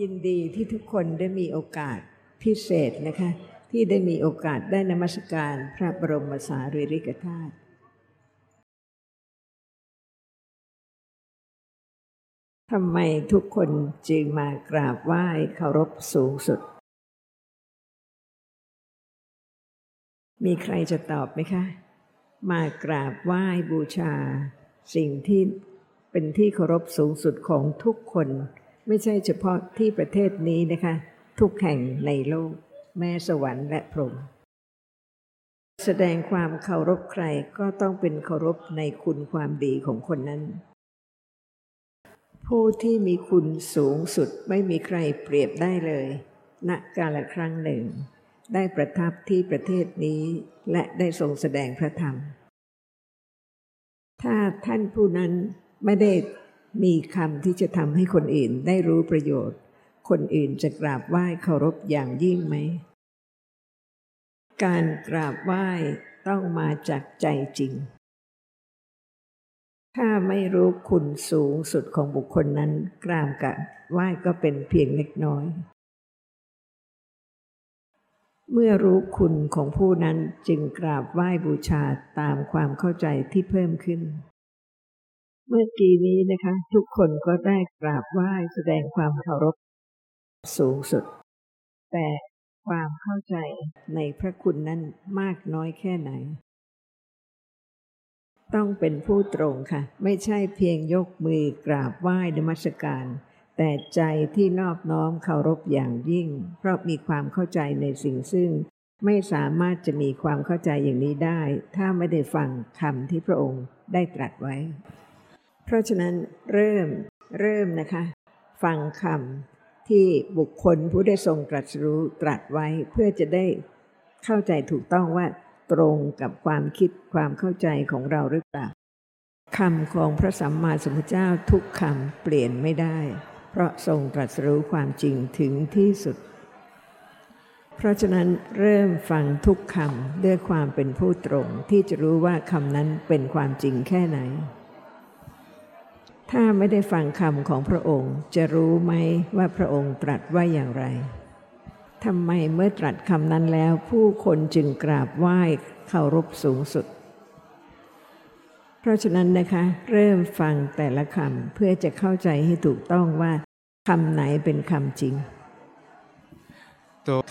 ยินดีที่ทุกคนได้มีโอกาสพิเศษนะคะ ที่ได้มีโอกาสได้นมัสการพระบรมสารีริกธาตุทำไมทุกคนจึงมากราบไหว้เคารพสูงสุด มีใครจะตอบไหมคะ มากราบไหว้บูชา สิ่งที่เป็นที่เคารพสูงสุดของทุกคน ไม่ใช่เฉพาะที่ประเทศนี้นะคะ ทุกแห่งในโลก แม่สวรรค์และพรหมแสดงความเคารพใครก็ต้องเป็นเคารพในคุณความดีของคนนั้น ผู้ที่มีคุณสูงสุดไม่มีใครเปรียบได้เลยณกาลครั้งหนึ่ง ได้ประทับที่ประเทศนี้และได้ทรงแสดงพระธรรม ถ้าท่านผู้นั้นไม่ได้ มีคำที่จะทำให้คนอื่นได้รู้ประโยชน์ คนอื่นจะกราบไหว้เคารพอย่างยิ่งไหม การกราบไหว้ต้องมาจากใจจริง ถ้าไม่รู้คุณสูงสุดของบุคคลนั้น กรามกับไหว้ก็เป็นเพียงเล็กน้อย เมื่อรู้คุณของผู้นั้นจึงกราบไหว้บูชาตามความเข้าใจที่เพิ่มขึ้น เมื่อกี้นี้นะคะ ทุกคนก็ได้กราบไหว้แสดงความเคารพสูงสุด แต่ความเข้าใจในพระคุณนั้นมากน้อยแค่ไหน ต้องเป็นผู้ตรงค่ะ ไม่ใช่เพียงยกมือกราบไหว้นมัสการ แต่ใจที่นอบน้อมเคารพอย่างยิ่ง เพราะมีความเข้าใจในสิ่งซึ่ง ไม่สามารถจะมีความเข้าใจอย่างนี้ได้ ถ้าไม่ได้ฟังคำที่พระองค์ได้ตรัสไว้ เพราะฉะนั้นเริ่มเริ่มนะคะ ฟังคำที่บุคคลผู้ได้ทรงตรัสรู้ตรัสไว้เพื่อจะได้เข้าใจถูกต้องว่าตรงกับความคิดความเข้าใจของเราหรือเปล่าคำของพระสัมมาสัมพุทธเจ้าทุกคำเปลี่ยนไม่ได้ เพราะทรงตรัสรู้ความจริงถึงที่สุด เพราะฉะนั้นเริ่มฟังทุกคำด้วยความเป็นผู้ตรงที่จะรู้ว่าคำนั้นเป็นความจริงแค่ไหน ถ้าไม่ได้ฟังคำของพระองค์ จะรู้ไหมว่าพระองค์ตรัสว่าอย่างไรทำไมเมื่อตรัสคำนั้นแล้ว ผู้คนจึงกราบไหว้เคารพสูงสุด เพราะฉะนั้นนะคะ เริ่มฟังแต่ละคำเพื่อจะเข้าใจให้ถูกต้องว่าคำไหนเป็นคำจริง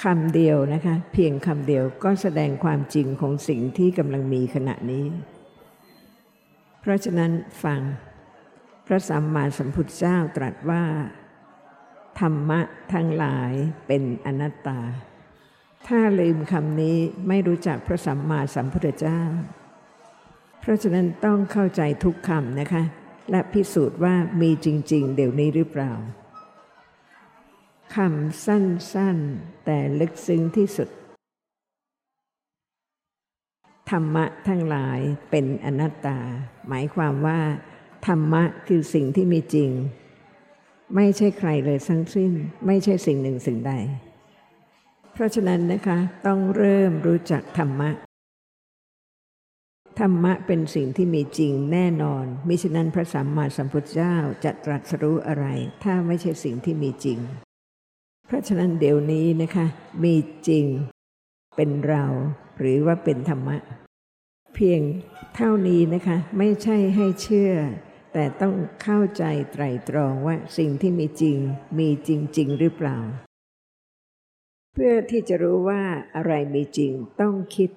คำเดียวนะคะ เพียงคำเดียวก็แสดงความจริงของสิ่งที่กำลังมีขณะนี้ เพราะฉะนั้นฟัง พระสัมมาสัมพุทธเจ้าตรัสว่า ธรรมะทั้งหลายเป็นอนัตตา ถ้าลืมคำนี้ไม่รู้จักพระสัมมาสัมพุทธเจ้า เพราะฉะนั้นต้องเข้าใจทุกคำนะคะ และพิสูจน์ว่ามีจริง ๆ เดี๋ยวนี้หรือเปล่าคำสั้น ๆ แต่ลึกซึ้งที่สุด ธรรมะทั้งหลายเป็นอนัตตา หมายความว่า ธรรมะคือสิ่งที่มีจริง ไม่ใช่ใครเลยทั้งสิ้น ไม่ใช่สิ่งหนึ่งสิ่งใด เพราะฉะนั้นนะคะต้องเริ่มรู้จักธรรมะ ธรรมะเป็นสิ่งที่มีจริงแน่นอน มิฉะนั้นพระสัมมาสัมพุทธเจ้าจะตรัสรู้อะไร ถ้าไม่ใช่สิ่งที่มีจริง เพราะฉะนั้นเดี๋ยวนี้นะคะ มีจริง เป็นเราหรือว่าเป็นธรรมะ เพียงเท่านี้นะคะ ไม่ใช่ให้เชื่อ แต่ต้องเข้าใจไตรตรองว่าสิ่งที่มีจริงมีจริง ๆ หรือเปล่า เพื่อที่จะรู้ว่าอะไรมีจริงต้องคิด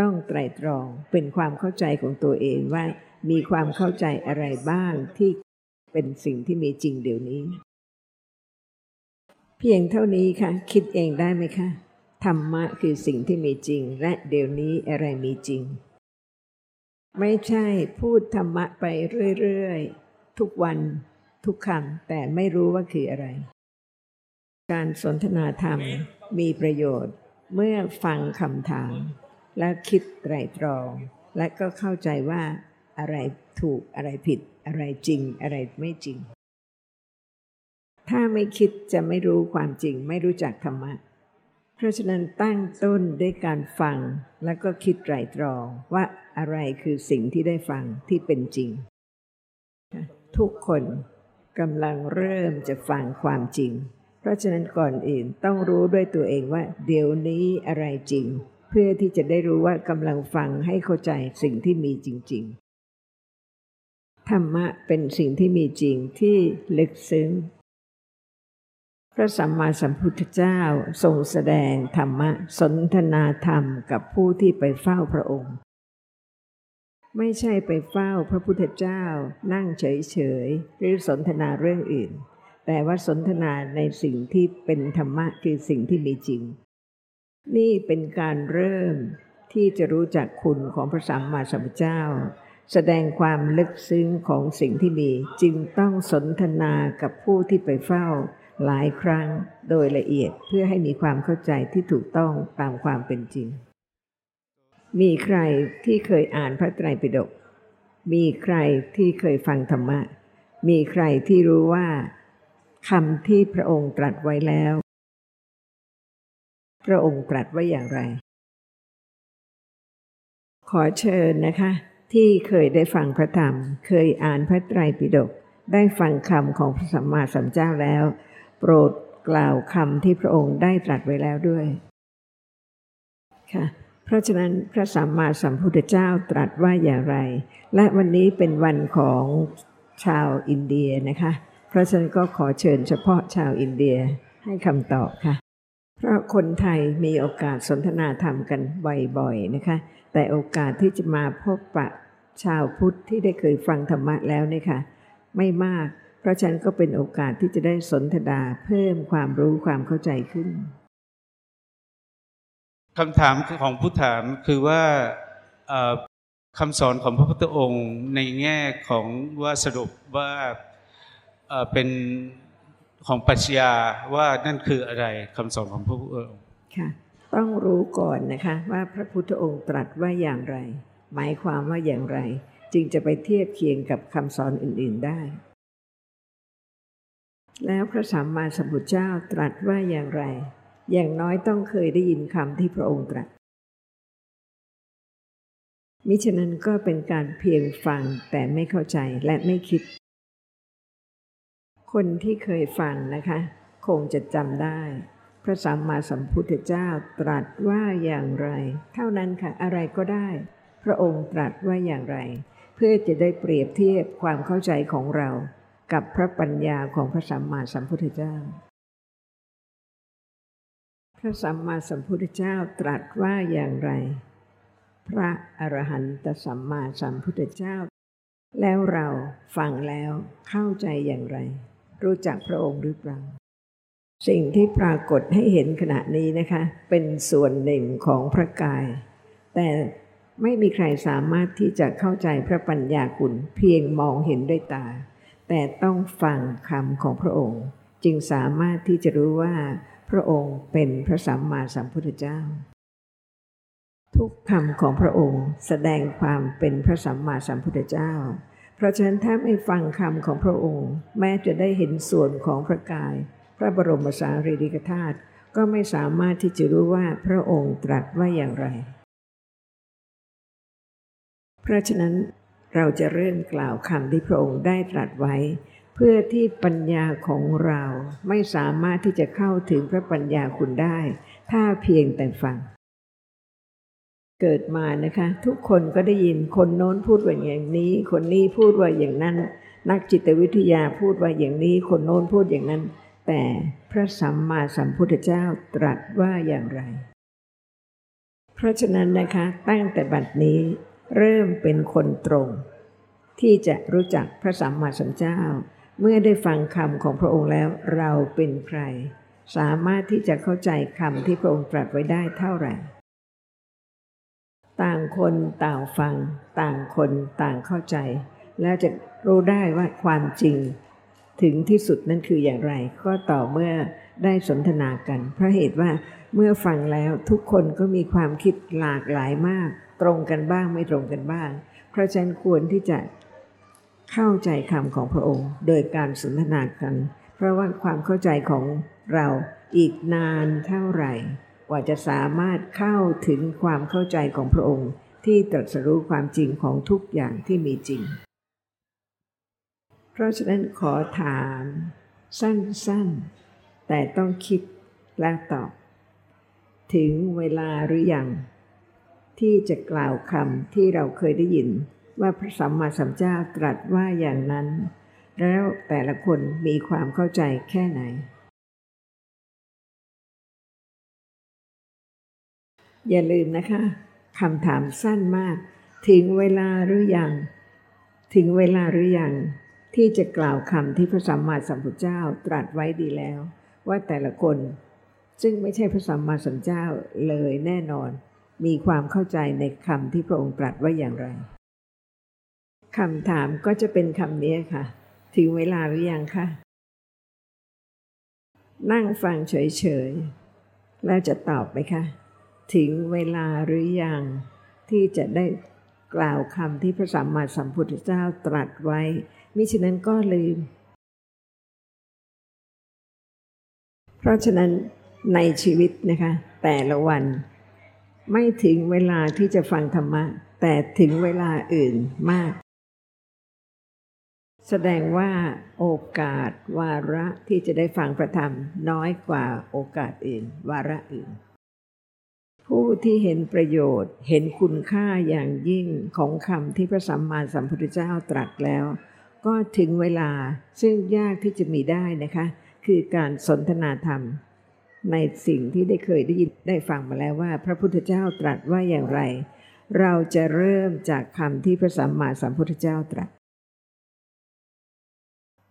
ต้องไตรตรองเป็นความเข้าใจของตัวเองว่ามีความเข้าใจอะไรบ้างที่เป็นสิ่งที่มีจริงเดี๋ยวนี้ เพียงเท่านี้ค่ะ คิดเองได้ไหมคะธรรมะคือสิ่งที่มีจริง และเดี๋ยวนี้อะไรมีจริง ไม่ใช่พูดธรรมะไปเรื่อยๆ ทุกวันทุกคำแต่ไม่รู้ว่าคืออะไร การสนทนาธรรมมีประโยชน์เมื่อฟังคำถาม และคิดไตรตรอง และก็เข้าใจว่าอะไรถูกอะไรผิด อะไรจริง อะไรไม่จริง ถ้าไม่คิดจะไม่รู้ความจริง ไม่รู้จักธรรมะ เพราะฉะนั้นตั้งต้นด้วยการฟัง แล้วก็คิดไตรตรองว่าอะไรคือสิ่งที่ได้ฟังที่เป็นจริง ทุกคนกำลังเริ่มจะฟังความจริง เพราะฉะนั้นก่อนอื่นต้องรู้ด้วยตัวเองว่า เดี๋ยวนี้อะไรจริง เพื่อที่จะได้รู้ว่ากำลังฟังให้เข้าใจสิ่งที่มีจริง ๆ ธรรมะเป็นสิ่งที่มีจริงที่ลึกซึ้ง ระสัมมาสัมพุทธเจ้าทรงแสดงธรรมะสนทนาธรรมกับผู้ที่ไปเฝ้าพระองค์ ไม่ใช่ไปเฝ้าพระพุทธเจ้านั่งเฉยๆหรือสนทนาเรื่องอื่น แต่ว่าสนทนาในสิ่งที่เป็นธรรมะคือสิ่งที่มีจริง นี่เป็นการเริ่มที่จะรู้จักคุณของพระสัมมาสัมพุทธเจ้า แสดงความลึกซึ้งของสิ่งที่มี จึงต้องสนทนากับผู้ที่ไปเฝ้า หลายครั้งโดยละเอียดเพื่อให้มีความเข้าใจที่ถูกต้องตามความเป็นจริง มีใครที่เคยอ่านพระไตรปิฎก มีใครที่เคยฟังธรรมะ มีใครที่รู้ว่าคำที่พระองค์ตรัสไว้แล้ว พระองค์ตรัสไว้อย่างไร ขอเชิญนะคะ ที่เคยได้ฟังพระธรรม เคยอ่านพระไตรปิฎก ได้ฟังคำของพระสัมมาสัมพุทธเจ้าแล้ว โปรดกล่าวคำที่พระองค์ได้ตรัสไว้แล้วด้วยค่ะเพราะฉะนั้นพระสัมมาสัมพุทธเจ้าตรัสว่าอย่างไร และวันนี้เป็นวันของชาวอินเดียนะคะ เพราะฉะนั้นก็ขอเชิญเฉพาะชาวอินเดียให้คำตอบค่ะ เพราะคนไทยมีโอกาสสนทนาธรรมกันบ่อยๆนะคะ แต่โอกาสที่จะมาพบปะชาวพุทธที่ได้เคยฟังธรรมะแล้วเนี่ยค่ะ ไม่มาก เพราะฉะนั้นก็เป็นโอกาสที่จะได้สนทนาเพิ่มความรู้ความเข้าใจขึ้นคำถามของผู้ถามคือว่าคำสอนของพระพุทธองค์ในแง่ของว่าสรุปว่าเป็นของปัชญาว่านั่นคืออะไรคำสอนของพระพุทธองค์ค่ะต้องรู้ก่อนนะคะว่าพระพุทธองค์ตรัสว่าอย่างไร หมายความว่าอย่างไร จึงจะไปเทียบเคียงกับคำสอนอื่น ๆได้ แล้วพระสัมมาสัมพุทธเจ้าตรัสว่าอย่างไร อย่างน้อยต้องเคยได้ยินคำที่พระองค์ตรัส มิฉะนั้นก็เป็นการเพียงฟังแต่ไม่เข้าใจและไม่คิด คนที่เคยฟังนะคะ คงจะจำได้ พระสัมมาสัมพุทธเจ้าตรัสว่าอย่างไร เท่านั้นค่ะอะไรก็ได้ พระองค์ตรัสว่าอย่างไร เพื่อจะได้เปรียบเทียบความเข้าใจของเรา กับพระปัญญาของพระสัมมาสัมพุทธเจ้า พระสัมมาสัมพุทธเจ้าตรัสว่าอย่างไร พระอรหันตสัมมาสัมพุทธเจ้า แล้วเราฟังแล้วเข้าใจอย่างไร รู้จักพระองค์หรือเปล่า สิ่งที่ปรากฏให้เห็นขณะนี้นะคะ เป็นส่วนหนึ่งของพระกาย แต่ไม่มีใครสามารถที่จะเข้าใจพระปัญญาคุณเพียงมองเห็นด้วยตา แต่ต้องฟังคำของพระองค์ จึงสามารถที่จะรู้ว่าพระองค์เป็นพระสัมมาสัมพุทธเจ้า ทุกคำของพระองค์แสดงความเป็นพระสัมมาสัมพุทธเจ้า เพราะฉะนั้นถ้าไม่ฟังคำของพระองค์ แม้จะได้เห็นส่วนของพระกาย พระบรมสารีริกธาตุก็ไม่สามารถที่จะรู้ว่าพระองค์ตรัสว่าอย่างไร เพราะฉะนั้น เราจะเริ่มกล่าวคำที่พระองค์ได้ตรัสไว้ เพื่อที่ปัญญาของเราไม่สามารถที่จะเข้าถึงพระปัญญาคุณได้ ถ้าเพียงแต่ฟัง เกิดมานะคะ ทุกคนก็ได้ยินคนโน้นพูดว่าอย่างนี้ คนนี้พูดว่าอย่างนั้น นักจิตวิทยาพูดว่าอย่างนี้ คนโน้นพูดอย่างนั้น แต่พระสัมมาสัมพุทธเจ้าตรัสว่าอย่างไร เพราะฉะนั้นนะคะตั้งแต่บัดนี้ เริ่มเป็นคนตรง ที่จะรู้จักพระสัมมาสัมพุทธเจ้า เมื่อได้ฟังคำของพระองค์แล้วเราเป็นใคร สามารถที่จะเข้าใจคำที่พระองค์ตรัสไว้ได้เท่าไหร่ ต่างคนต่างฟัง ต่างคนต่างเข้าใจ แล้วจะรู้ได้ว่าความจริง ถึงที่สุดนั่นคืออย่างไร ก็ต่อเมื่อได้สนทนากัน เพราะเหตุว่าเมื่อฟังแล้วทุกคนก็มีความคิดหลากหลายมาก ตรงกันบ้างไม่ตรงกันบ้าง เพราะฉะนั้นควรที่จะเข้าใจคำของพระองค์ โดยการสนทนากัน เพราะว่าความเข้าใจของเราอีกนานเท่าไหร่ กว่าจะสามารถเข้าถึงความเข้าใจของพระองค์ ที่ตรัสรู้ความจริงของทุกอย่างที่มีจริง เพราะฉะนั้นขอถาม สั้นๆ แต่ต้องคิดและตอบ ถึงเวลาหรือยัง ที่จะกล่าวคำที่เราเคยได้ยิน ว่าพระสัมมาสัมพุทธเจ้าตรัสว่าอย่างนั้น แล้วแต่ละคนมีความเข้าใจแค่ไหน อย่าลืมนะคะคำถามสั้นมาก ถึงเวลาหรือยัง ถึงเวลาหรือยังที่จะกล่าวคำที่พระสัมมาสัมพุทธเจ้าตรัสไว้ดีแล้ว ว่าแต่ละคน ซึ่งไม่ใช่พระสัมมาสัมพุทธเจ้าเลยแน่นอน มีความเข้าใจในคำที่พระองค์ตรัสว่าอย่างไรคำถามก็จะเป็นคำนี้ค่ะ ถึงเวลาหรือยังคะนั่งฟังเฉยๆ แล้วจะตอบไหมคะ ถึงเวลาหรือยัง ที่จะได้กล่าวคำที่พระสัมมาสัมพุทธเจ้าตรัสไว้ มิฉะนั้นก็ลืม เพราะฉะนั้นในชีวิตนะคะ แต่ละวัน ไม่ถึงเวลาที่จะฟังธรรมะ แต่ถึงเวลาอื่นมาก แสดงว่าโอกาสวาระที่จะได้ฟังพระธรรมน้อยกว่าโอกาสอื่น วาระอื่น ผู้ที่เห็นประโยชน์เห็นคุณค่าอย่างยิ่งของคำที่พระสัมมาสัมพุทธเจ้าตรัสแล้ว ก็ถึงเวลาซึ่งยากที่จะมีได้นะคะ คือการสนทนาธรรม ในสิ่งที่ได้เคยได้ยินได้ฟังมาแล้วว่า พระพุทธเจ้าตรัสว่าอย่างไร เราจะเริ่มจากคำที่พระสัมมาสัมพุทธเจ้าตรัส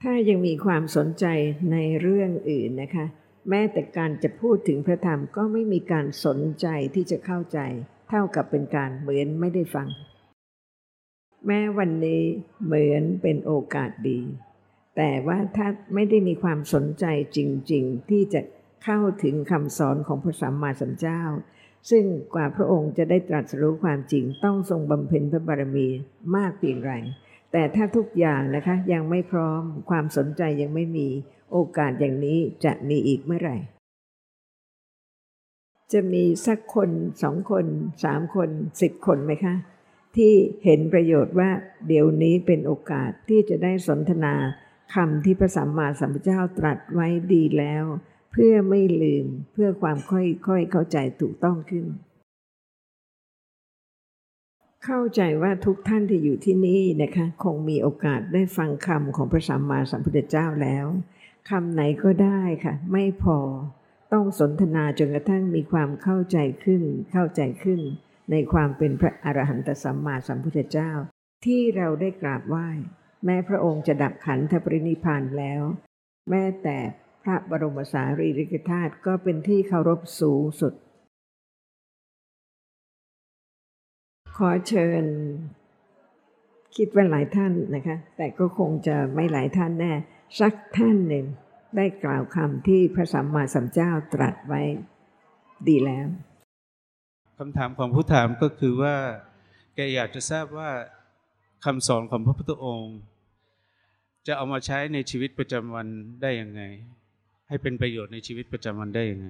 ถ้ายังมีความสนใจในเรื่องอื่นนะคะ แม้แต่การจะพูดถึงพระธรรมก็ไม่มีการสนใจที่จะเข้าใจ เท่ากับเป็นการเหมือนไม่ได้ฟัง แม้วันนี้เหมือนเป็นโอกาสดี แต่ว่าถ้าไม่ได้มีความสนใจจริง ๆ ที่จะ เข้าถึงคำสอนของพระสัมมาสัมพุทธเจ้า ซึ่งกว่าพระองค์จะได้ตรัสรู้ความจริงต้องทรงบำเพ็ญพระบารมีมากเพียงไรแต่ถ้าทุกอย่างนะคะยังไม่พร้อมความสนใจยังไม่มีโอกาสอย่างนี้จะมีอีกเมื่อไหร่ จะมีสักคนสองคนสามคนสิบคนไหมคะ ที่เห็นประโยชน์ว่าเดี๋ยวนี้เป็นโอกาสที่จะได้สนทนาคำที่พระสัมมาสัมพุทธเจ้าตรัสไว้ดีแล้ว เพื่อไม่ลืมเพื่อความค่อยๆเข้าใจถูกต้องขึ้น เข้าใจว่าทุกท่านที่อยู่ที่นี่นะคะ คงมีโอกาสได้ฟังคำของพระสัมมาสัมพุทธเจ้าแล้วคำไหนก็ได้ค่ะ ไม่พอต้องสนทนาจนกระทั่งมีความเข้าใจขึ้น เข้าใจขึ้น ในความเป็นพระอรหันตสัมมาสัมพุทธเจ้า ที่เราได้กราบไหว้ แม้พระองค์จะดับขันธปรินิพานแล้ว แม้แต่ ระบรมสารีริกธาตุก็เป็นที่เคารพสูงสุด ขอเชิญ คิดว่าหลายท่านนะคะ แต่ก็คงจะไม่หลายท่านแน่ สักท่านหนึ่งได้กล่าวคำที่พระสัมมาสัมพุทธเจ้าตรัสไว้ดีแล้วคำถามของผู้ถามก็คือว่า แกอยากจะทราบว่าคำสอนของพระพุทธองค์ จะเอามาใช้ในชีวิตประจำวันได้ยังไง ให้เป็นประโยชน์ในชีวิตประจำวันได้ยังไง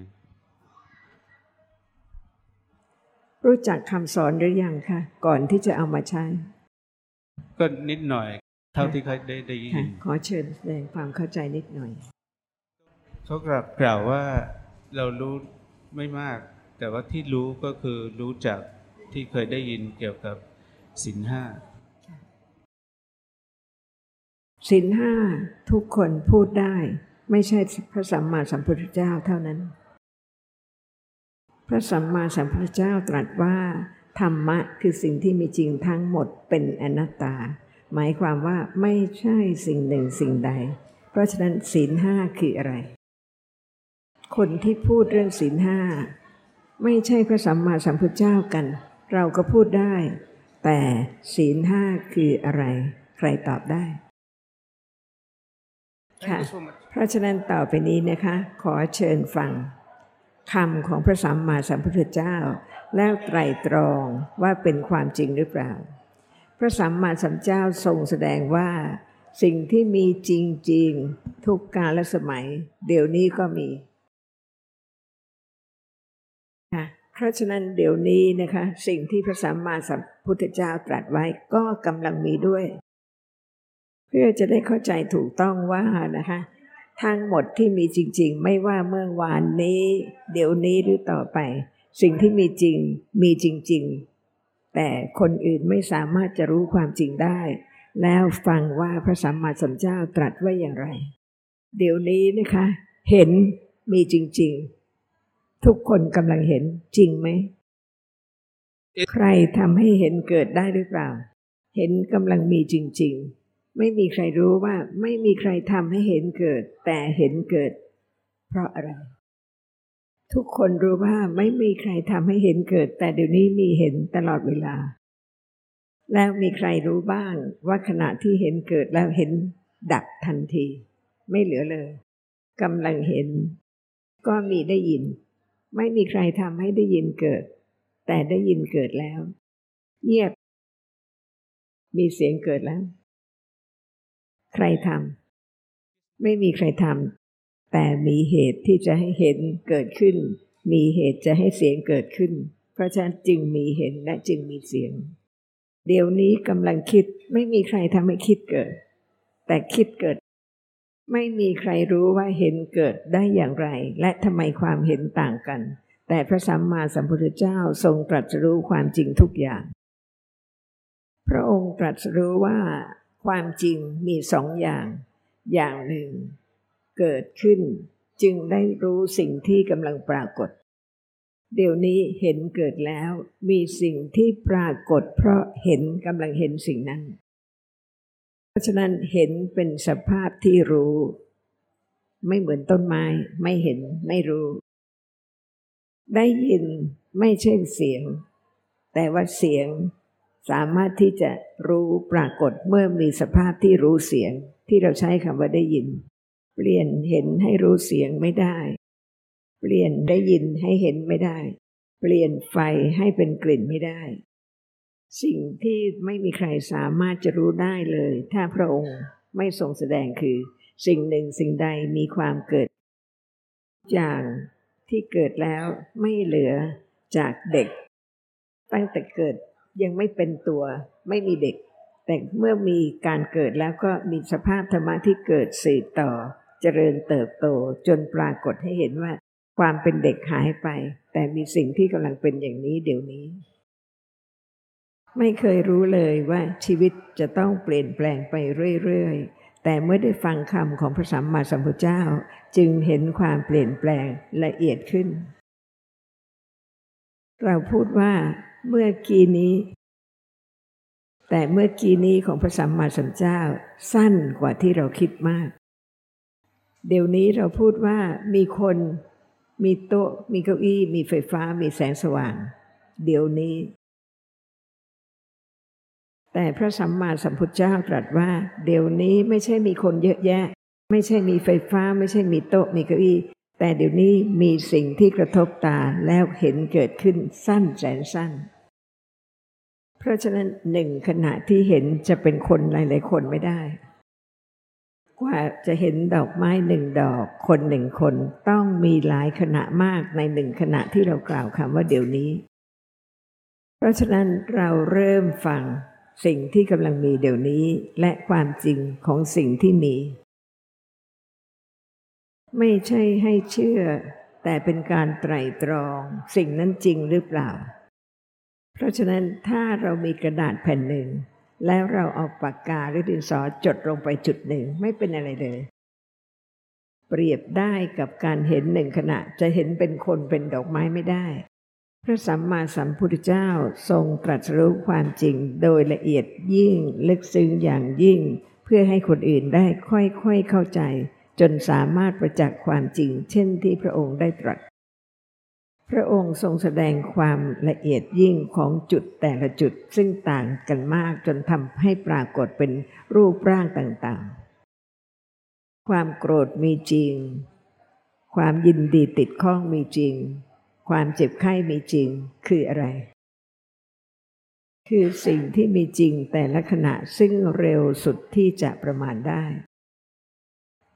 รู้จักคำสอนหรือยังคะก่อนที่จะเอามาใช้ ก็นิดหน่อย เท่าที่เคยได้ได้ยิค่ะนขอเชิญแสดงความเข้าใจนิดหน่อย เขากล่าวกล่าวว่าเรารู้ไม่มาก แต่ว่าที่รู้ก็คือรู้จากที่เคยได้ยินเกี่ยวกับสินห้าสินห้าทุกคนพูดได้ ไม่ใช่พระสัมมาสัมพุทธเจ้าเท่านั้น พระสัมมาสัมพุทธเจ้าตรัสว่า ธรรมะคือสิ่งที่มีจริงทั้งหมดเป็นอนัตตา หมายความว่าไม่ใช่สิ่งหนึ่งสิ่งใด เพราะฉะนั้นศีลห้าคืออะไร คนที่พูดเรื่องศีลห้าไม่ใช่พระสัมมาสัมพุทธเจ้ากัน เราก็พูดได้ แต่ศีลห้าคืออะไร ใครตอบได้ ค่ะเพราะฉะนั้นต่อไปนี้นะคะ ขอเชิญฟังคำของพระสัมมาสัมพุทธเจ้า แล้วไตรตรองว่าเป็นความจริงหรือเปล่า พระสัมมาสัมพุทธเจ้าทรงแสดงว่า สิ่งที่มีจริงๆ ทุกกาลสมัย เดี๋ยวนี้ก็มีค่ะเพราะฉะนั้นเดี๋ยวนี้นะคะ สิ่งที่พระสัมมาสัมพุทธเจ้าตรัสไว้ก็กำลังมีด้วย เพื่อจะได้เข้าใจถูกต้องว่านะคะ ทั้งหมดที่มีจริง ๆ ไม่ว่าเมื่อวานนี้ เดี๋ยวนี้หรือต่อไป สิ่งที่มีจริงมีจริง ๆ แต่คนอื่นไม่สามารถจะรู้ความจริงได้ แล้วฟังว่าพระสัมมาสัมพุทธเจ้าตรัสว่าอย่างไร เดี๋ยวนี้นะคะ เห็นมีจริง ๆ ทุกคนกำลังเห็นจริงไหมใครทำให้เห็นเกิดได้หรือเปล่า เห็นกำลังมีจริง ๆ ไม่มีใครรู้ว่าไม่มีใครทำให้เห็นเกิด แต่เห็นเกิด เพราะอะไร ทุกคนรู้ว่าไม่มีใครทำให้เห็นเกิด แต่เดี๋ยวนี้มีเห็นตลอดเวลา แล้วมีใครรู้บ้างว่าขณะที่เห็นเกิดแล้วเห็นดับทันที ไม่เหลือเลยกำลังเห็น ก็มีได้ยิน ไม่มีใครทำให้ได้ยินเกิด แต่ได้ยินเกิดแล้ว เงียบ มีเสียงเกิดแล้ว ใครทำไม่มีใครทำแต่มีเหตุที่จะให้เห็นเกิดขึ้น มีเหตุจะให้เสียงเกิดขึ้น เพราะฉะนั้นจึงมีเห็นและจึงมีเสียง เดี๋ยวนี้กำลังคิดไม่มีใครทำให้คิดเกิด แต่คิดเกิด ไม่มีใครรู้ว่าเห็นเกิดได้อย่างไร และทำไมความเห็นต่างกัน แต่พระสัมมาสัมพุทธเจ้าทรงตรัสรู้ความจริงทุกอย่าง พระองค์ตรัสรู้ว่า ความจริงมีสองอย่าง อย่างหนึ่ง เกิดขึ้น จึงได้รู้สิ่งที่กำลังปรากฏ เดี๋ยวนี้เห็นเกิดแล้ว มีสิ่งที่ปรากฏ เพราะเห็นกำลังเห็นสิ่งนั้น เพราะฉะนั้นเห็นเป็นสภาพที่รู้ ไม่เหมือนต้นไม้ ไม่เห็นไม่รู้ ได้ยินไม่ใช่เสียง แต่ว่าเสียง สามารถที่จะรู้ปรากฏเมื่อมีสภาพที่รู้เสียง ที่เราใช้คำว่าได้ยิน เปลี่ยนเห็นให้รู้เสียงไม่ได้ เปลี่ยนได้ยินให้เห็นไม่ได้ เปลี่ยนไฟให้เป็นกลิ่นไม่ได้ สิ่งที่ไม่มีใครสามารถจะรู้ได้เลย ถ้าพระองค์ไม่ทรงแสดงคือ สิ่งหนึ่งสิ่งใดมีความเกิด อย่างที่เกิดแล้วไม่เหลือจากเด็ก ตั้งแต่เกิด ยังไม่เป็นตัวไม่มีเด็ก แต่เมื่อมีการเกิดแล้วก็มีสภาพธรรมะที่เกิดสืบต่อ เจริญเติบโตจนปรากฏให้เห็นว่า ความเป็นเด็กหายไป แต่มีสิ่งที่กำลังเป็นอย่างนี้เดี๋ยวนี้ ไม่เคยรู้เลยว่าชีวิตจะต้องเปลี่ยนแปลงไปเรื่อยๆ แต่เมื่อได้ฟังคำของพระสัมมาสัมพุทธเจ้า จึงเห็นความเปลี่ยนแปลงละเอียดขึ้นเราพูดว่า เมื่อกี้นี้ แต่เมื่อกี้นี้ของพระสัมมาสัมพุทธเจ้าสั้นกว่าที่เราคิดมาก เดี๋ยวนี้เราพูดว่ามีคนมีโต๊ะ มีเก้าอี้ มีไฟฟ้า มีแสงสว่าง เดี๋ยวนี้ แต่พระสัมมาสัมพุทธเจ้าตรัสว่า เดี๋ยวนี้ไม่ใช่มีคนเยอะแยะ ไม่ใช่มีไฟฟ้า ไม่ใช่มีโต๊ะ มีเก้าอี้ แต่เดี๋ยวนี้มีสิ่งที่กระทบตาแล้วเห็นเกิดขึ้นสั้นแสนสั้น เพราะฉะนั้นหนึ่งขณะที่เห็นจะเป็นคนหลาย ๆ คนไม่ได้ กว่าจะเห็นดอกไม้หนึ่งดอก คนหนึ่งคนต้องมีหลายขณะมากในหนึ่งขณะที่เรากล่าวคำว่าเดี๋ยวนี้ เพราะฉะนั้นเราเริ่มฟังสิ่งที่กำลังมีเดี๋ยวนี้และความจริงของสิ่งที่มี ไม่ใช่ให้เชื่อ แต่เป็นการไตรตรอง สิ่งนั้นจริงหรือเปล่า เพราะฉะนั้นถ้าเรามีกระดาษแผ่นหนึ่ง แล้วเราเอาปากกาหรือดินสอจดลงไปจุดหนึ่งไม่เป็นอะไรเลย เปรียบได้กับการเห็นหนึ่งขณะจะเห็นเป็นคนเป็นดอกไม้ไม่ได้ พระสัมมาสัมพุทธเจ้าทรงตรัสรู้ความจริงโดยละเอียดยิ่งลึกซึ้งอย่างยิ่ง เพื่อให้คนอื่นได้ค่อยๆเข้าใจ จนสามารถประจักษ์ความจริง เช่นที่พระองค์ได้ตรัส พระองค์ทรงแสดงความละเอียดยิ่งของจุดแต่ละจุดซึ่งต่างกันมากจนทำให้ปรากฏเป็นรูปร่างต่างๆ ความโกรธมีจริง ความยินดีติดข้องมีจริง ความเจ็บไข้มีจริงคืออะไร คือสิ่งที่มีจริงแต่ละขณะซึ่งเร็วสุดที่จะประมาณได้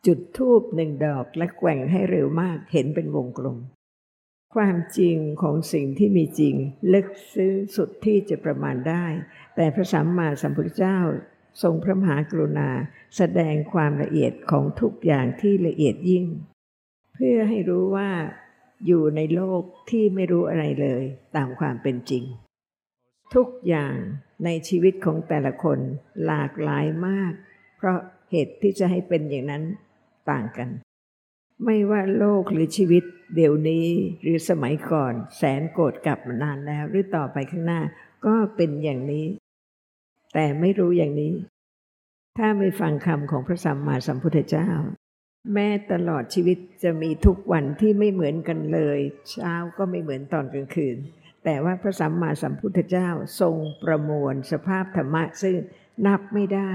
จุดทูบหนึ่งดอกและแกว่งให้เร็วมากเห็นเป็นวงกลม ความจริงของสิ่งที่มีจริง ลึกซึ้งสุดที่จะประมาณได้ แต่พระสัมมาสัมพุทธเจ้าทรงพระมหากรุณา แสดงความละเอียดของทุกอย่างที่ละเอียดยิ่ง เพื่อให้รู้ว่าอยู่ในโลกที่ไม่รู้อะไรเลยตามความเป็นจริง ทุกอย่างในชีวิตของแต่ละคนหลากหลายมาก เพราะเหตุที่จะให้เป็นอย่างนั้นต่างกัน ไม่ว่าโลกหรือชีวิตเดี๋ยวนี้หรือสมัยก่อน แสนโกรธกลับมานานแล้ว หรือต่อไปข้างหน้า ก็เป็นอย่างนี้ แต่ไม่รู้อย่างนี้ ถ้าไม่ฟังคำของพระสัมมาสัมพุทธเจ้า แม้ตลอดชีวิตจะมีทุกวันที่ไม่เหมือนกันเลย เช้าก็ไม่เหมือนตอนกลางคืน แต่ว่าพระสัมมาสัมพุทธเจ้าทรงประมวลสภาพธรรมะซึ่งนับไม่ได้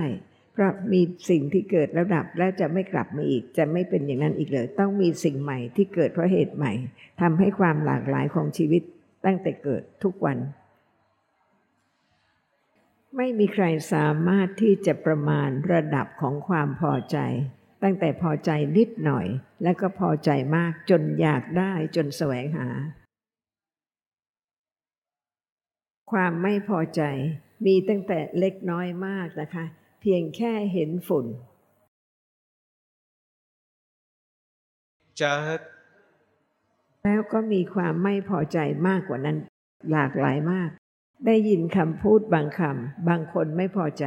เพราะมีสิ่งที่เกิดแล้วดับแล้วจะไม่กลับมาอีก จะไม่เป็นอย่างนั้นอีกเลย ต้องมีสิ่งใหม่ที่เกิดเพราะเหตุใหม่ทำให้ความหลากหลายของชีวิตตั้งแต่เกิดทุกวัน ไม่มีใครสามารถที่จะประมาณระดับของความพอใจ ตั้งแต่พอใจนิดหน่อย แล้วก็พอใจมากจนอยากได้จนแสวงหา ความไม่พอใจมีตั้งแต่เล็กน้อยมากนะคะ พียงแค่เห็นฝุ่น จะแล้วก็มีความไม่พอใจมากกว่านั้น หลากหลายมาก ได้ยินคำพูดบางคำบางคนไม่พอใจ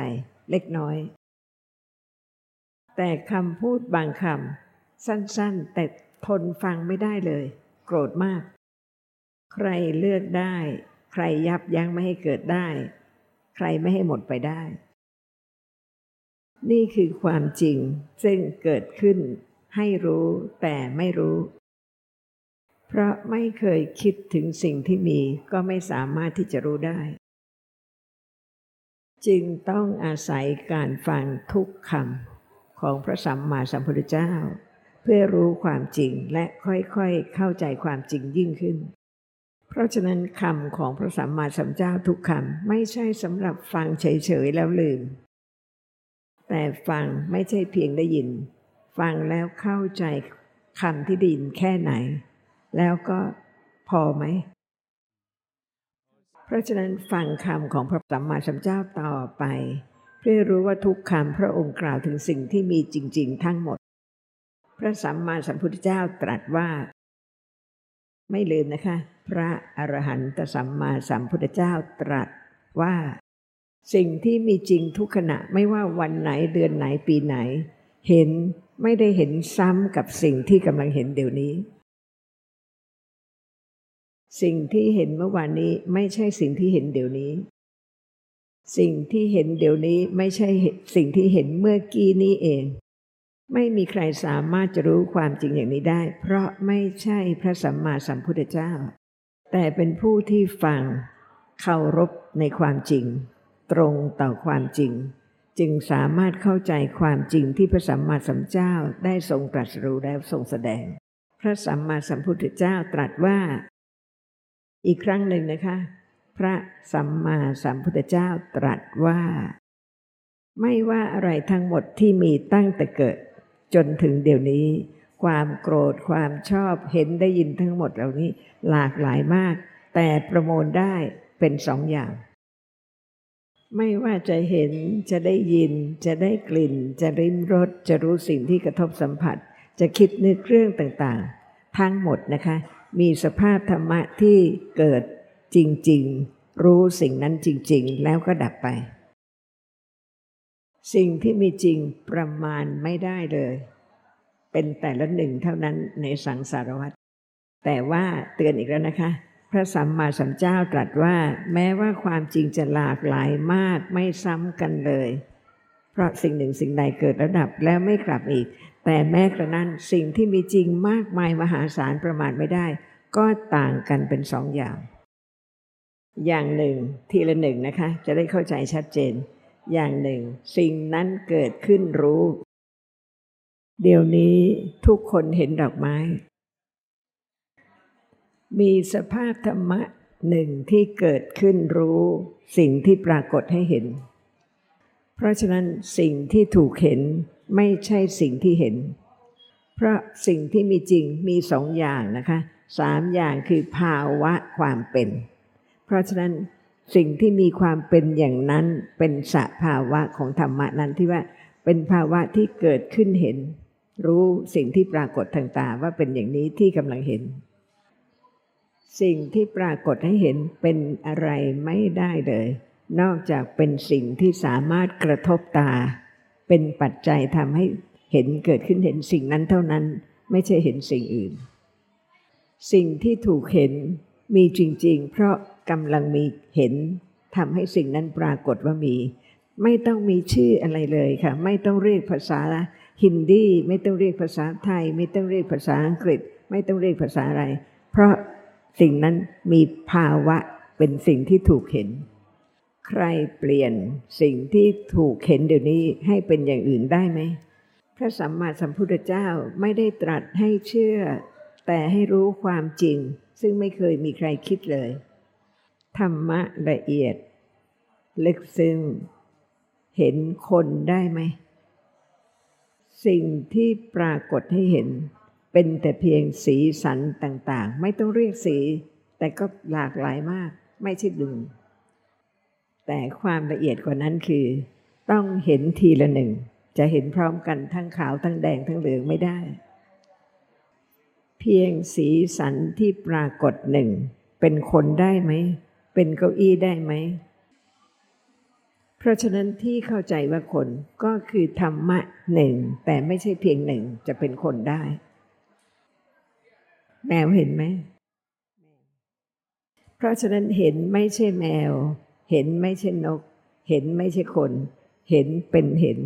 เล็กน้อย แต่คำพูดบางคำสั้นๆ แต่ทนฟังไม่ได้เลย โกรธมาก ใครเลือกได้ ใครยับยั้งไม่ให้เกิดได้ ใครไม่ให้หมดไปได้ นี่คือความจริง ซึ่งเกิดขึ้นให้รู้แต่ไม่รู้ เพราะไม่เคยคิดถึงสิ่งที่มีก็ไม่สามารถที่จะรู้ได้ จึงต้องอาศัยการฟังทุกคำของพระสัมมาสัมพุทธเจ้า เพื่อรู้ความจริงและค่อยๆเข้าใจความจริงยิ่งขึ้น เพราะฉะนั้นคำของพระสัมมาสัมพุทธเจ้าทุกคำไม่ใช่สำหรับฟังเฉยๆแล้วลืม แต่ฟังไม่ใช่เพียงได้ยิน ฟังแล้วเข้าใจคำที่ไดยินแค่ไหน แล้วก็พอไหม เพราะฉะนั้นฟังคำของพระสัมมาสัมพุทธเจ้าต่อไป เพื่อรู้ว่าทุกคำพระองค์กล่าวถึงสิ่งที่มีจริง ๆ ทั้งหมด พระสัมมาสัมพุทธเจ้าตรัสว่า ไม่ลืมนะคะ พระอรหันตสัมมาสัมพุทธเจ้าตรัสว่า สิ่งที่มีจริงทุกขณะไม่ว่าวันไหนเดือนไหนปีไหน เห็นไม่ได้เห็นซ้ำกับสิ่งที่กำลังเห็นเดี๋ยวนี้ สิ่งที่เห็นเมื่อวานนี้ไม่ใช่สิ่งที่เห็นเดี๋ยวนี้ สิ่งที่เห็นเดี๋ยวนี้ไม่ใช่สิ่งที่เห็นเมื่อกี้นี้เอง ไม่มีใครสามารถจะรู้ความจริงอย่างนี้ได้ เพราะไม่ใช่พระสัมมาสัมพุทธเจ้า แต่เป็นผู้ที่ฟังเคารพในความจริง ตรงต่อความจริง จึงสามารถเข้าใจความจริงที่พระสัมมาสัมพุทธเจ้าได้ทรงตรัสรู้แล้วทรงแสดง พระสัมมาสัมพุทธเจ้าตรัสว่า อีกครั้งหนึ่งนะคะ พระสัมมาสัมพุทธเจ้าตรัสว่า ไม่ว่าอะไรทั้งหมดที่มีตั้งแต่เกิด จนถึงเดี๋ยวนี้ ความโกรธความชอบเห็นได้ยินทั้งหมดเหล่านี้หลากหลายมาก แต่ประมวลได้เป็นสองอย่าง ไม่ว่าจะเห็นจะได้ยิน จะได้กลิ่น จะริมรสจะรู้สิ่งที่กระทบสัมผัส จะคิดนึกเรื่องต่างๆ ทั้งหมดนะคะ มีสภาพธรรมะที่เกิดจริงๆ รู้สิ่งนั้นจริง ๆ แล้วก็ดับไป สิ่งที่มีจริงประมาณไม่ได้เลย เป็นแต่ละหนึ่งเท่านั้นในสังสารวัฏแต่ว่าเตือนอีกแล้วนะคะ พระสัมมาสัมพุทธเจ้าตรัสว่า แม้ว่าความจริงจะหลากหลายมากไม่ซ้ำกันเลย เพราะสิ่งหนึ่งสิ่งใดเกิดระดับแล้วไม่กลับอีก แต่แม้กระนั้นสิ่งที่มีจริงมากมายมหาศาลประมาณไม่ได้ ก็ต่างกันเป็นสองอย่าง อย่างหนึ่ง ทีละหนึ่งนะคะ จะได้เข้าใจชัดเจน อย่างหนึ่ง สิ่งนั้นเกิดขึ้นรู้ เดี๋ยวนี้ทุกคนเห็นดอกไม้ มีสภาพธรรมะหนึ่งที่เกิดขึ้นรู้สิ่งที่ปรากฏให้เห็น เพราะฉะนั้นสิ่งที่ถูกเห็นไม่ใช่สิ่งที่เห็น เพราะสิ่งที่มีจริงมีสองอย่างนะคะสามอย่างคือภาวะความเป็น เพราะฉะนั้นสิ่งที่มีความเป็นอย่างนั้นเป็นสภาวะของธรรมะนั้นที่ว่าเป็นภาวะที่เกิดขึ้นเห็น รู้สิ่งที่ปรากฏทางตาว่าเป็นอย่างนี้ที่กำลังเห็น สิ่งที่ปรากฏให้เห็นเป็นอะไรไม่ได้เลย นอกจากเป็นสิ่งที่สามารถกระทบตา เป็นปัจจัยทำให้เห็นเกิดขึ้นเห็นสิ่งนั้นเท่านั้น ไม่ใช่เห็นสิ่งอื่น สิ่งที่ถูกเห็นมีจริง ๆ เพราะกำลังมีเห็นทำให้สิ่งนั้นปรากฏว่ามี ไม่ต้องมีชื่ออะไรเลยค่ะ ไม่ต้องเรียกภาษาฮินดี ไม่ต้องเรียกภาษาไทย ไม่ต้องเรียกภาษาอังกฤษ ไม่ต้องเรียกภาษาอะไร เพราะ สิ่งนั้นมีภาวะเป็นสิ่งที่ถูกเห็น ใครเปลี่ยนสิ่งที่ถูกเห็นเดี๋ยวนี้ให้เป็นอย่างอื่นได้ไหมพระสัมมาสัมพุทธเจ้าไม่ได้ตรัสให้เชื่อ แต่ให้รู้ความจริง ซึ่งไม่เคยมีใครคิดเลย ธรรมะละเอียด ลึกซึ้งเห็นคนได้ไหม สิ่งที่ปรากฏให้เห็น เป็นแต่เพียงสีสันต่างๆ ไม่ต้องเรียกสี แต่ก็หลากหลายมาก ไม่ใช่ดึง แต่ความละเอียดกว่านั้นคือ ต้องเห็นทีละหนึ่ง จะเห็นพร้อมกันทั้งขาวทั้งแดงทั้งเหลืองไม่ได้ เพียงสีสันที่ปรากฏหนึ่ง เป็นคนได้ไหม เป็นเก้าอี้ได้ไหม เพราะฉะนั้นที่เข้าใจว่าคนก็คือธรรมะหนึ่ง แต่ไม่ใช่เพียงหนึ่งจะเป็นคนได้ แมวเห็นไหม เพราะฉะนั้นเห็นไม่ใช่แมว เห็นไม่ใช่นก เห็นไม่ใช่คน เห็นเป็นเห็น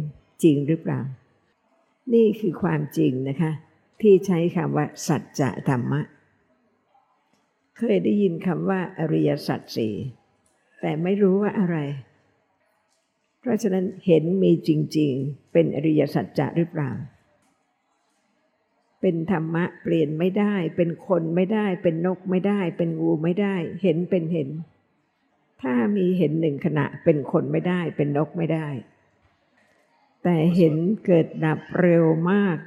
จริงหรือเปล่า นี่คือความจริงนะคะ ที่ใช้คำว่า สัจจะธรรมะ เคยได้ยินคำว่า อริยสัจสี่แต่ไม่รู้ว่าอะไร เพราะฉะนั้นเห็นมีจริง ๆ เป็นอริยสัจจะหรือเปล่า เป็นธรรมะเปลี่ยนไม่ได้ เป็นคนไม่ได้ เป็นนกไม่ได้ เป็นงูไม่ได้ เห็นเป็นเห็น ถ้ามีเห็นหนึ่งขณะเป็นคนไม่ได้ เป็นนกไม่ได้ แต่เห็นเกิดดับเร็วมาก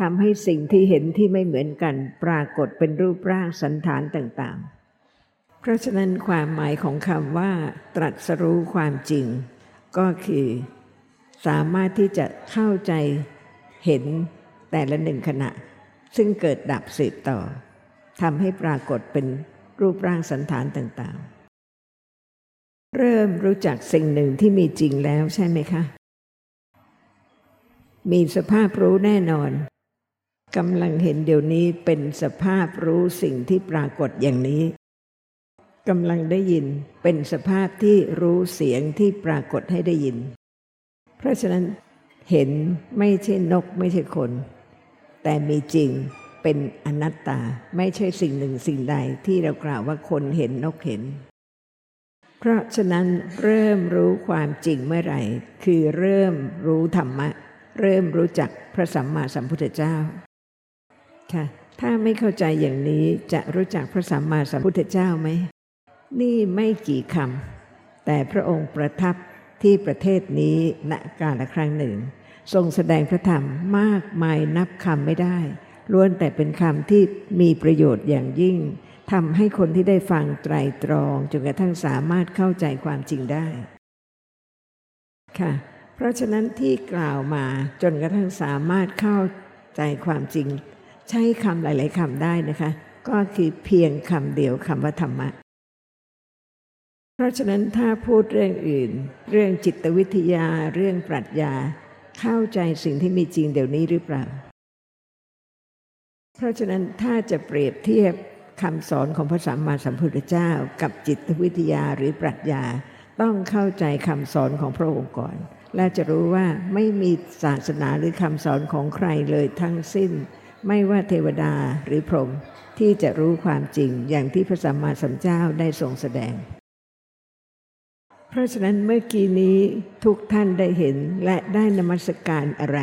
ทำให้สิ่งที่เห็นที่ไม่เหมือนกัน ปรากฏเป็นรูปร่างสันฐานต่างๆ เพราะฉะนั้นความหมายของคำว่า ตรัสรู้ความจริง ก็คือ สามารถที่จะเข้าใจเห็นแต่ละหนึ่งขณะ ซึ่งเกิดดับสืบต่อทำให้ปรากฏเป็นรูปร่างสันฐานต่างๆ เริ่มรู้จักสิ่งหนึ่งที่มีจริงแล้วใช่ไหมคะ มีสภาพรู้แน่นอนกำลังเห็นเดี๋ยวนี้เป็นสภาพรู้สิ่งที่ปรากฏอย่างนี้กำลังได้ยินเป็นสภาพที่รู้เสียงที่ปรากฏให้ได้ยิน เพราะฉะนั้นเห็นไม่ใช่นกไม่ใช่คน แต่มีจริงเป็นอนัตตาไม่ใช่สิ่งหนึ่งสิ่งใดที่เรากล่าวว่าคนเห็นนกเห็น เพราะฉะนั้นเริ่มรู้ความจริงเมื่อไหร่ คือเริ่มรู้ธรรมะ เริ่มรู้จักพระสัมมาสัมพุทธเจ้าค่ะถ้าไม่เข้าใจอย่างนี้จะรู้จักพระสัมมาสัมพุทธเจ้าไหม นี่ไม่กี่คำแต่พระองค์ประทับที่ประเทศนี้ณกาลครั้งหนึ่ง ทรงแสดงพระธรรมมากมายนับคำไม่ได้ล้วนแต่เป็นคำที่มีประโยชน์อย่างยิ่งทำให้คนที่ได้ฟังไตรตรองจนกระทั่งสามารถเข้าใจความจริงได้ค่ะ เพราะฉะนั้นที่กล่าวมาจนกระทั่งสามารถเข้าใจความจริง ใช้คำหลาย ๆคำได้นะคะ ก็คือเพียงคำเดียวคำว่าธรรมะ เพราะฉะนั้นถ้าพูดเรื่องอื่น เรื่องจิตวิทยาเรื่องปรัชญา เข้าใจสิ่งที่มีจริงเดี๋ยวนี้หรือเปล่า เพราะฉะนั้นถ้าจะเปรียบเทียบคำสอนของพระสัมมาสัมพุทธเจ้า กับจิตวิทยาหรือปรัชญา ต้องเข้าใจคำสอนของพระองค์ก่อน และจะรู้ว่าไม่มีศาสนาหรือคำสอนของใครเลยทั้งสิ้น ไม่ว่าเทวดาหรือพรหมที่จะรู้ความจริงอย่างที่พระสัมมาสัมพุทธเจ้าได้ทรงแสดง ราะฉะนั้นเมื่อกี้นี้ทุกท่านได้เห็นและได้นมัสการอะไร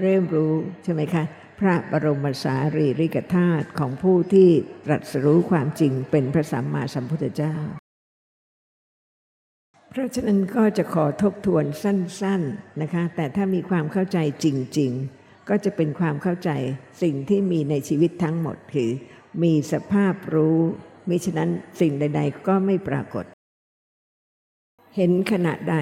เริ่มรู้ใช่ไหมคะ พระบรมสารีริกธาตุของผู้ที่ตรัสรู้ความจริงเป็นพระสัมมาสัมพุทธเจ้า เพราะฉะนั้นก็จะขอทบทวนสั้นๆนะคะ แต่ถ้ามีความเข้าใจจริง ๆ ก็จะเป็นความเข้าใจสิ่งที่มีในชีวิตทั้งหมดคือ มีสภาพรู้มิฉะนั้นสิ่งใด ๆ ก็ไม่ปรากฏ เห็นขณะใด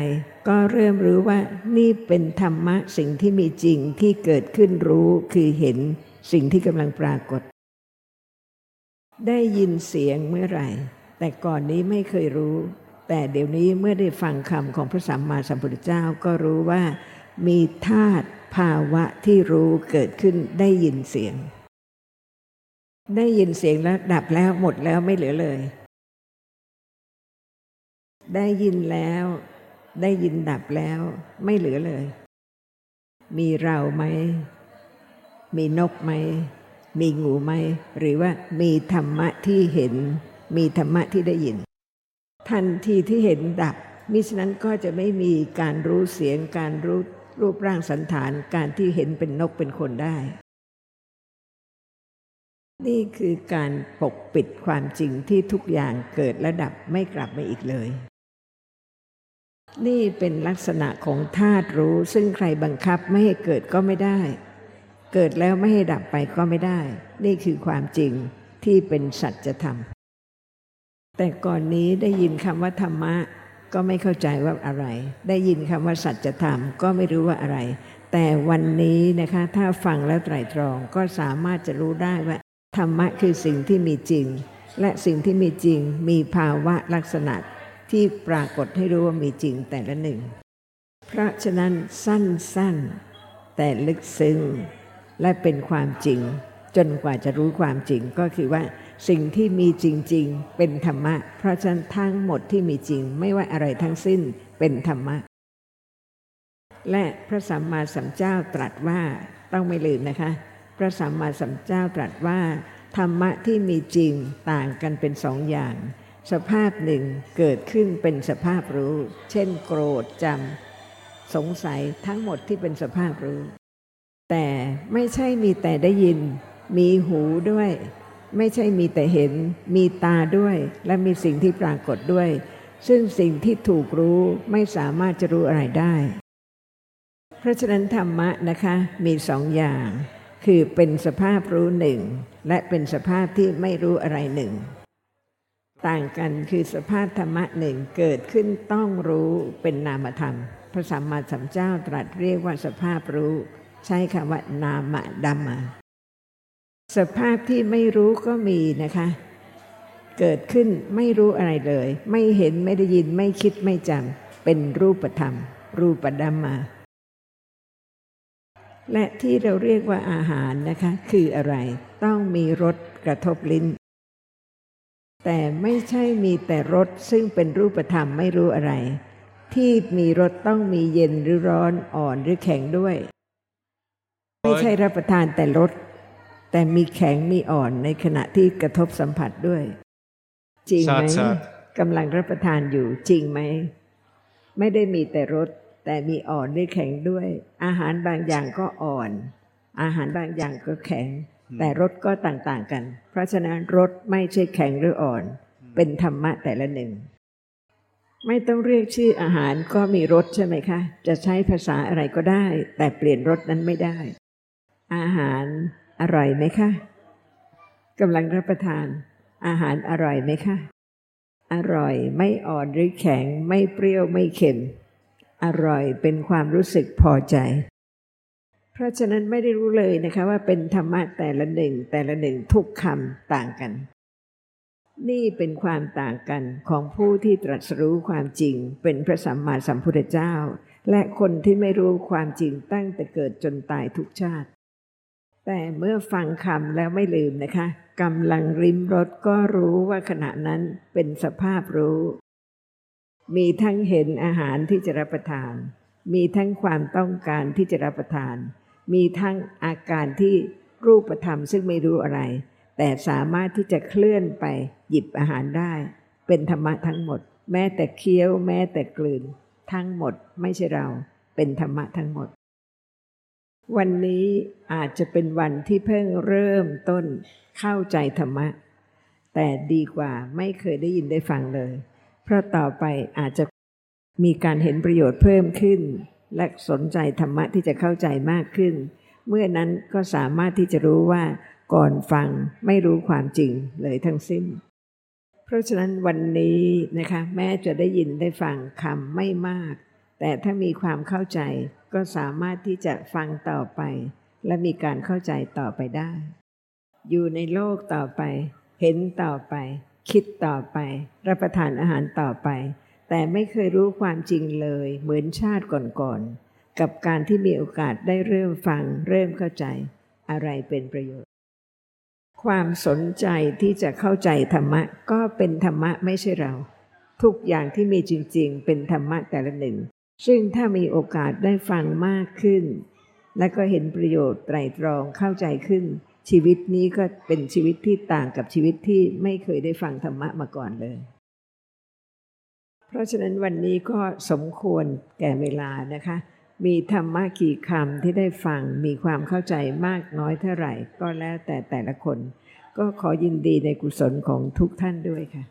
ก็เริ่มรู้ว่านี่เป็นธรรมะสิ่งที่มีจริงที่เกิดขึ้นรู้คือเห็นสิ่งที่กำลังปรากฏ ได้ยินเสียงเมื่อไหร่ แต่ก่อนนี้ไม่เคยรู้ แต่เดี๋ยวนี้เมื่อได้ฟังคำของพระสัมมาสัมพุทธเจ้าก็รู้ว่า มีธาตุภาวะที่รู้เกิดขึ้นได้ยินเสียง ได้ยินเสียงแล้วดับแล้วหมดแล้วไม่เหลือเลย ได้ยินแล้ว ได้ยินดับแล้ว ไม่เหลือเลย มีเราไหม มีนกไหม มีงูไหม หรือว่ามีธรรมะที่เห็น มีธรรมะที่ได้ยิน ทันทีที่เห็นดับ มิฉะนั้นก็จะไม่มีการรู้เสียง การรู้รูปร่างสันฐาน การที่เห็นเป็นนกเป็นคนได้ นี่คือการปกปิดความจริงที่ทุกอย่างเกิดและดับไม่กลับมาอีกเลย นี่เป็นลักษณะของธาตุรู้ ซึ่งใครบังคับไม่ให้เกิดก็ไม่ได้ เกิดแล้วไม่ให้ดับไปก็ไม่ได้ นี่คือความจริงที่เป็นสัจธรรม แต่ก่อนนี้ได้ยินคำว่าธรรมะ ก็ไม่เข้าใจว่าอะไร ได้ยินคำว่าสัจธรรมก็ไม่รู้ว่าอะไร แต่วันนี้นะคะ ถ้าฟังแล้วไตรตรองก็สามารถจะรู้ได้ว่า ธรรมะคือสิ่งที่มีจริง และสิ่งที่มีจริงมีภาวะลักษณะ ที่ปรากฏให้รู้ว่ามีจริงแต่ละหนึ่ง เพราะฉะนั้นสั้นๆ แต่ลึกซึ้งและเป็นความจริง จนกว่าจะรู้ความจริงก็คือว่าสิ่งที่มีจริง ๆ เป็นธรรมะ เพราะฉะนั้นทั้งหมดที่มีจริงไม่ว่าอะไรทั้งสิ้นเป็นธรรมะ และพระสัมมาสัมพุทธเจ้าตรัสว่าต้องไม่ลืมนะคะ พระสัมมาสัมพุทธเจ้าตรัสว่า ธรรมะที่มีจริงต่างกันเป็นสองอย่าง สภาพหนึ่งเกิดขึ้นเป็นสภาพรู้ เช่นโกรธจำสงสัยทั้งหมดที่เป็นสภาพรู้ แต่ไม่ใช่มีแต่ได้ยิน มีหูด้วย ไม่ใช่มีแต่เห็น มีตาด้วย และมีสิ่งที่ปรากฏด้วย ซึ่งสิ่งที่ถูกรู้ไม่สามารถจะรู้อะไรได้ เพราะฉะนั้นธรรมะนะคะมีสองอย่าง คือเป็นสภาพรู้หนึ่งและเป็นสภาพที่ไม่รู้อะไรหนึ่ง ต่างกันคือสภาพธรรมะหนึ่งเกิดขึ้นต้องรู้เป็นนามธรรม พระสัมมาสัมพุทธเจ้าตรัสเรียกว่าสภาพรู้ ใช้คำว่านามดัมมาสภาพที่ไม่รู้ก็มีนะคะ เกิดขึ้นไม่รู้อะไรเลย ไม่เห็นไม่ได้ยินไม่คิดไม่จำเป็นรูปธรรม รูปดัมมาและที่เราเรียกว่าอาหารนะคะ คืออะไรต้องมีรสกระทบลิ้น แต่ไม่ใช่มีแต่รสซึ่งเป็นรูปธรรมไม่รู้อะไร ที่มีรสต้องมีเย็นหรือร้อนอ่อนหรือแข็งด้วย ไม่ใช่รับประทานแต่รสแต่มีแข็งมีอ่อนในขณะที่กระทบสัมผัสด้วย จริงไหมทราบกำลังรับประทานอยู่จริงไหม ไม่ได้มีแต่รสแต่มีอ่อนหรือแข็งด้วย อาหารบางอย่างก็อ่อน อาหารบางอย่างก็แข็ง แต่รสก็ต่างๆกัน เพราะฉะนั้นรสไม่ใช่แข็งหรืออ่อน เป็นธรรมะแต่ละหนึ่ง ไม่ต้องเรียกชื่ออาหารก็มีรสใช่ไหมคะ จะใช้ภาษาอะไรก็ได้ แต่เปลี่ยนรสนั้นไม่ได้ อาหารอร่อยไหมคะกำลังรับประทาน อาหารอร่อยไหมคะ อร่อยไม่อ่อนหรือแข็งไม่เปรี้ยวไม่เค็ม อร่อยเป็นความรู้สึกพอใจ เพราะฉะนั้นไม่ได้รู้เลยนะคะว่าเป็นธรรมะแต่ละหนึ่งแต่ละหนึ่งทุกคำต่างกัน นี่เป็นความต่างกันของผู้ที่ตรัสรู้ความจริง เป็นพระสัมมาสัมพุทธเจ้า และคนที่ไม่รู้ความจริงตั้งแต่เกิดจนตายทุกชาติ แต่เมื่อฟังคำแล้วไม่ลืมนะคะกำลังริมรถก็รู้ว่าขณะนั้นเป็นสภาพรู้ มีทั้งเห็นอาหารที่จะรับประทาน มีทั้งความต้องการที่จะรับประทาน มีทั้งอาการที่รูปธรรมซึ่งไม่รู้อะไร แต่สามารถที่จะเคลื่อนไปหยิบอาหารได้ เป็นธรรมะทั้งหมด แม้แต่เคี้ยว แม้แต่กลืน ทั้งหมดไม่ใช่เรา เป็นธรรมะทั้งหมด วันนี้อาจจะเป็นวันที่เพิ่งเริ่มต้นเข้าใจธรรมะ แต่ดีกว่าไม่เคยได้ยินได้ฟังเลย เพราะต่อไปอาจจะมีการเห็นประโยชน์เพิ่มขึ้น และสนใจธรรมะที่จะเข้าใจมากขึ้น เมื่อนั้นก็สามารถที่จะรู้ว่าก่อนฟังไม่รู้ความจริงเลยทั้งสิ้น เพราะฉะนั้นวันนี้นะคะแม้จะได้ยินได้ฟังคำไม่มาก แต่ถ้ามีความเข้าใจก็สามารถที่จะฟังต่อไป และมีการเข้าใจต่อไปได้ อยู่ในโลกต่อไป เห็นต่อไป คิดต่อไป รับประทานอาหารต่อไป แต่ไม่เคยรู้ความจริงเลย เหมือนชาติก่อนๆ กับการที่มีโอกาสได้เริ่มฟัง เริ่มเข้าใจ อะไรเป็นประโยชน์ ความสนใจที่จะเข้าใจธรรมะ ก็เป็นธรรมะไม่ใช่เรา ทุกอย่างที่มีจริง ๆ เป็นธรรมะแต่ละหนึ่ง ซึ่งถ้ามีโอกาสได้ฟังมากขึ้น และก็เห็นประโยชน์ไตรตรองเข้าใจขึ้น ชีวิตนี้ก็เป็นชีวิตที่ต่างกับชีวิตที่ไม่เคยได้ฟังธรรมะมาก่อนเลย ราะฉะนั้นวันนี้ก็สมควรแก่เวลานะคะ มีธรรมะกี่คำที่ได้ฟัง มีความเข้าใจมากน้อยเท่าไหร่ ก็แล้วแต่แต่ละคน ก็ขอยินดีในกุศลของทุกท่านด้วยค่ะ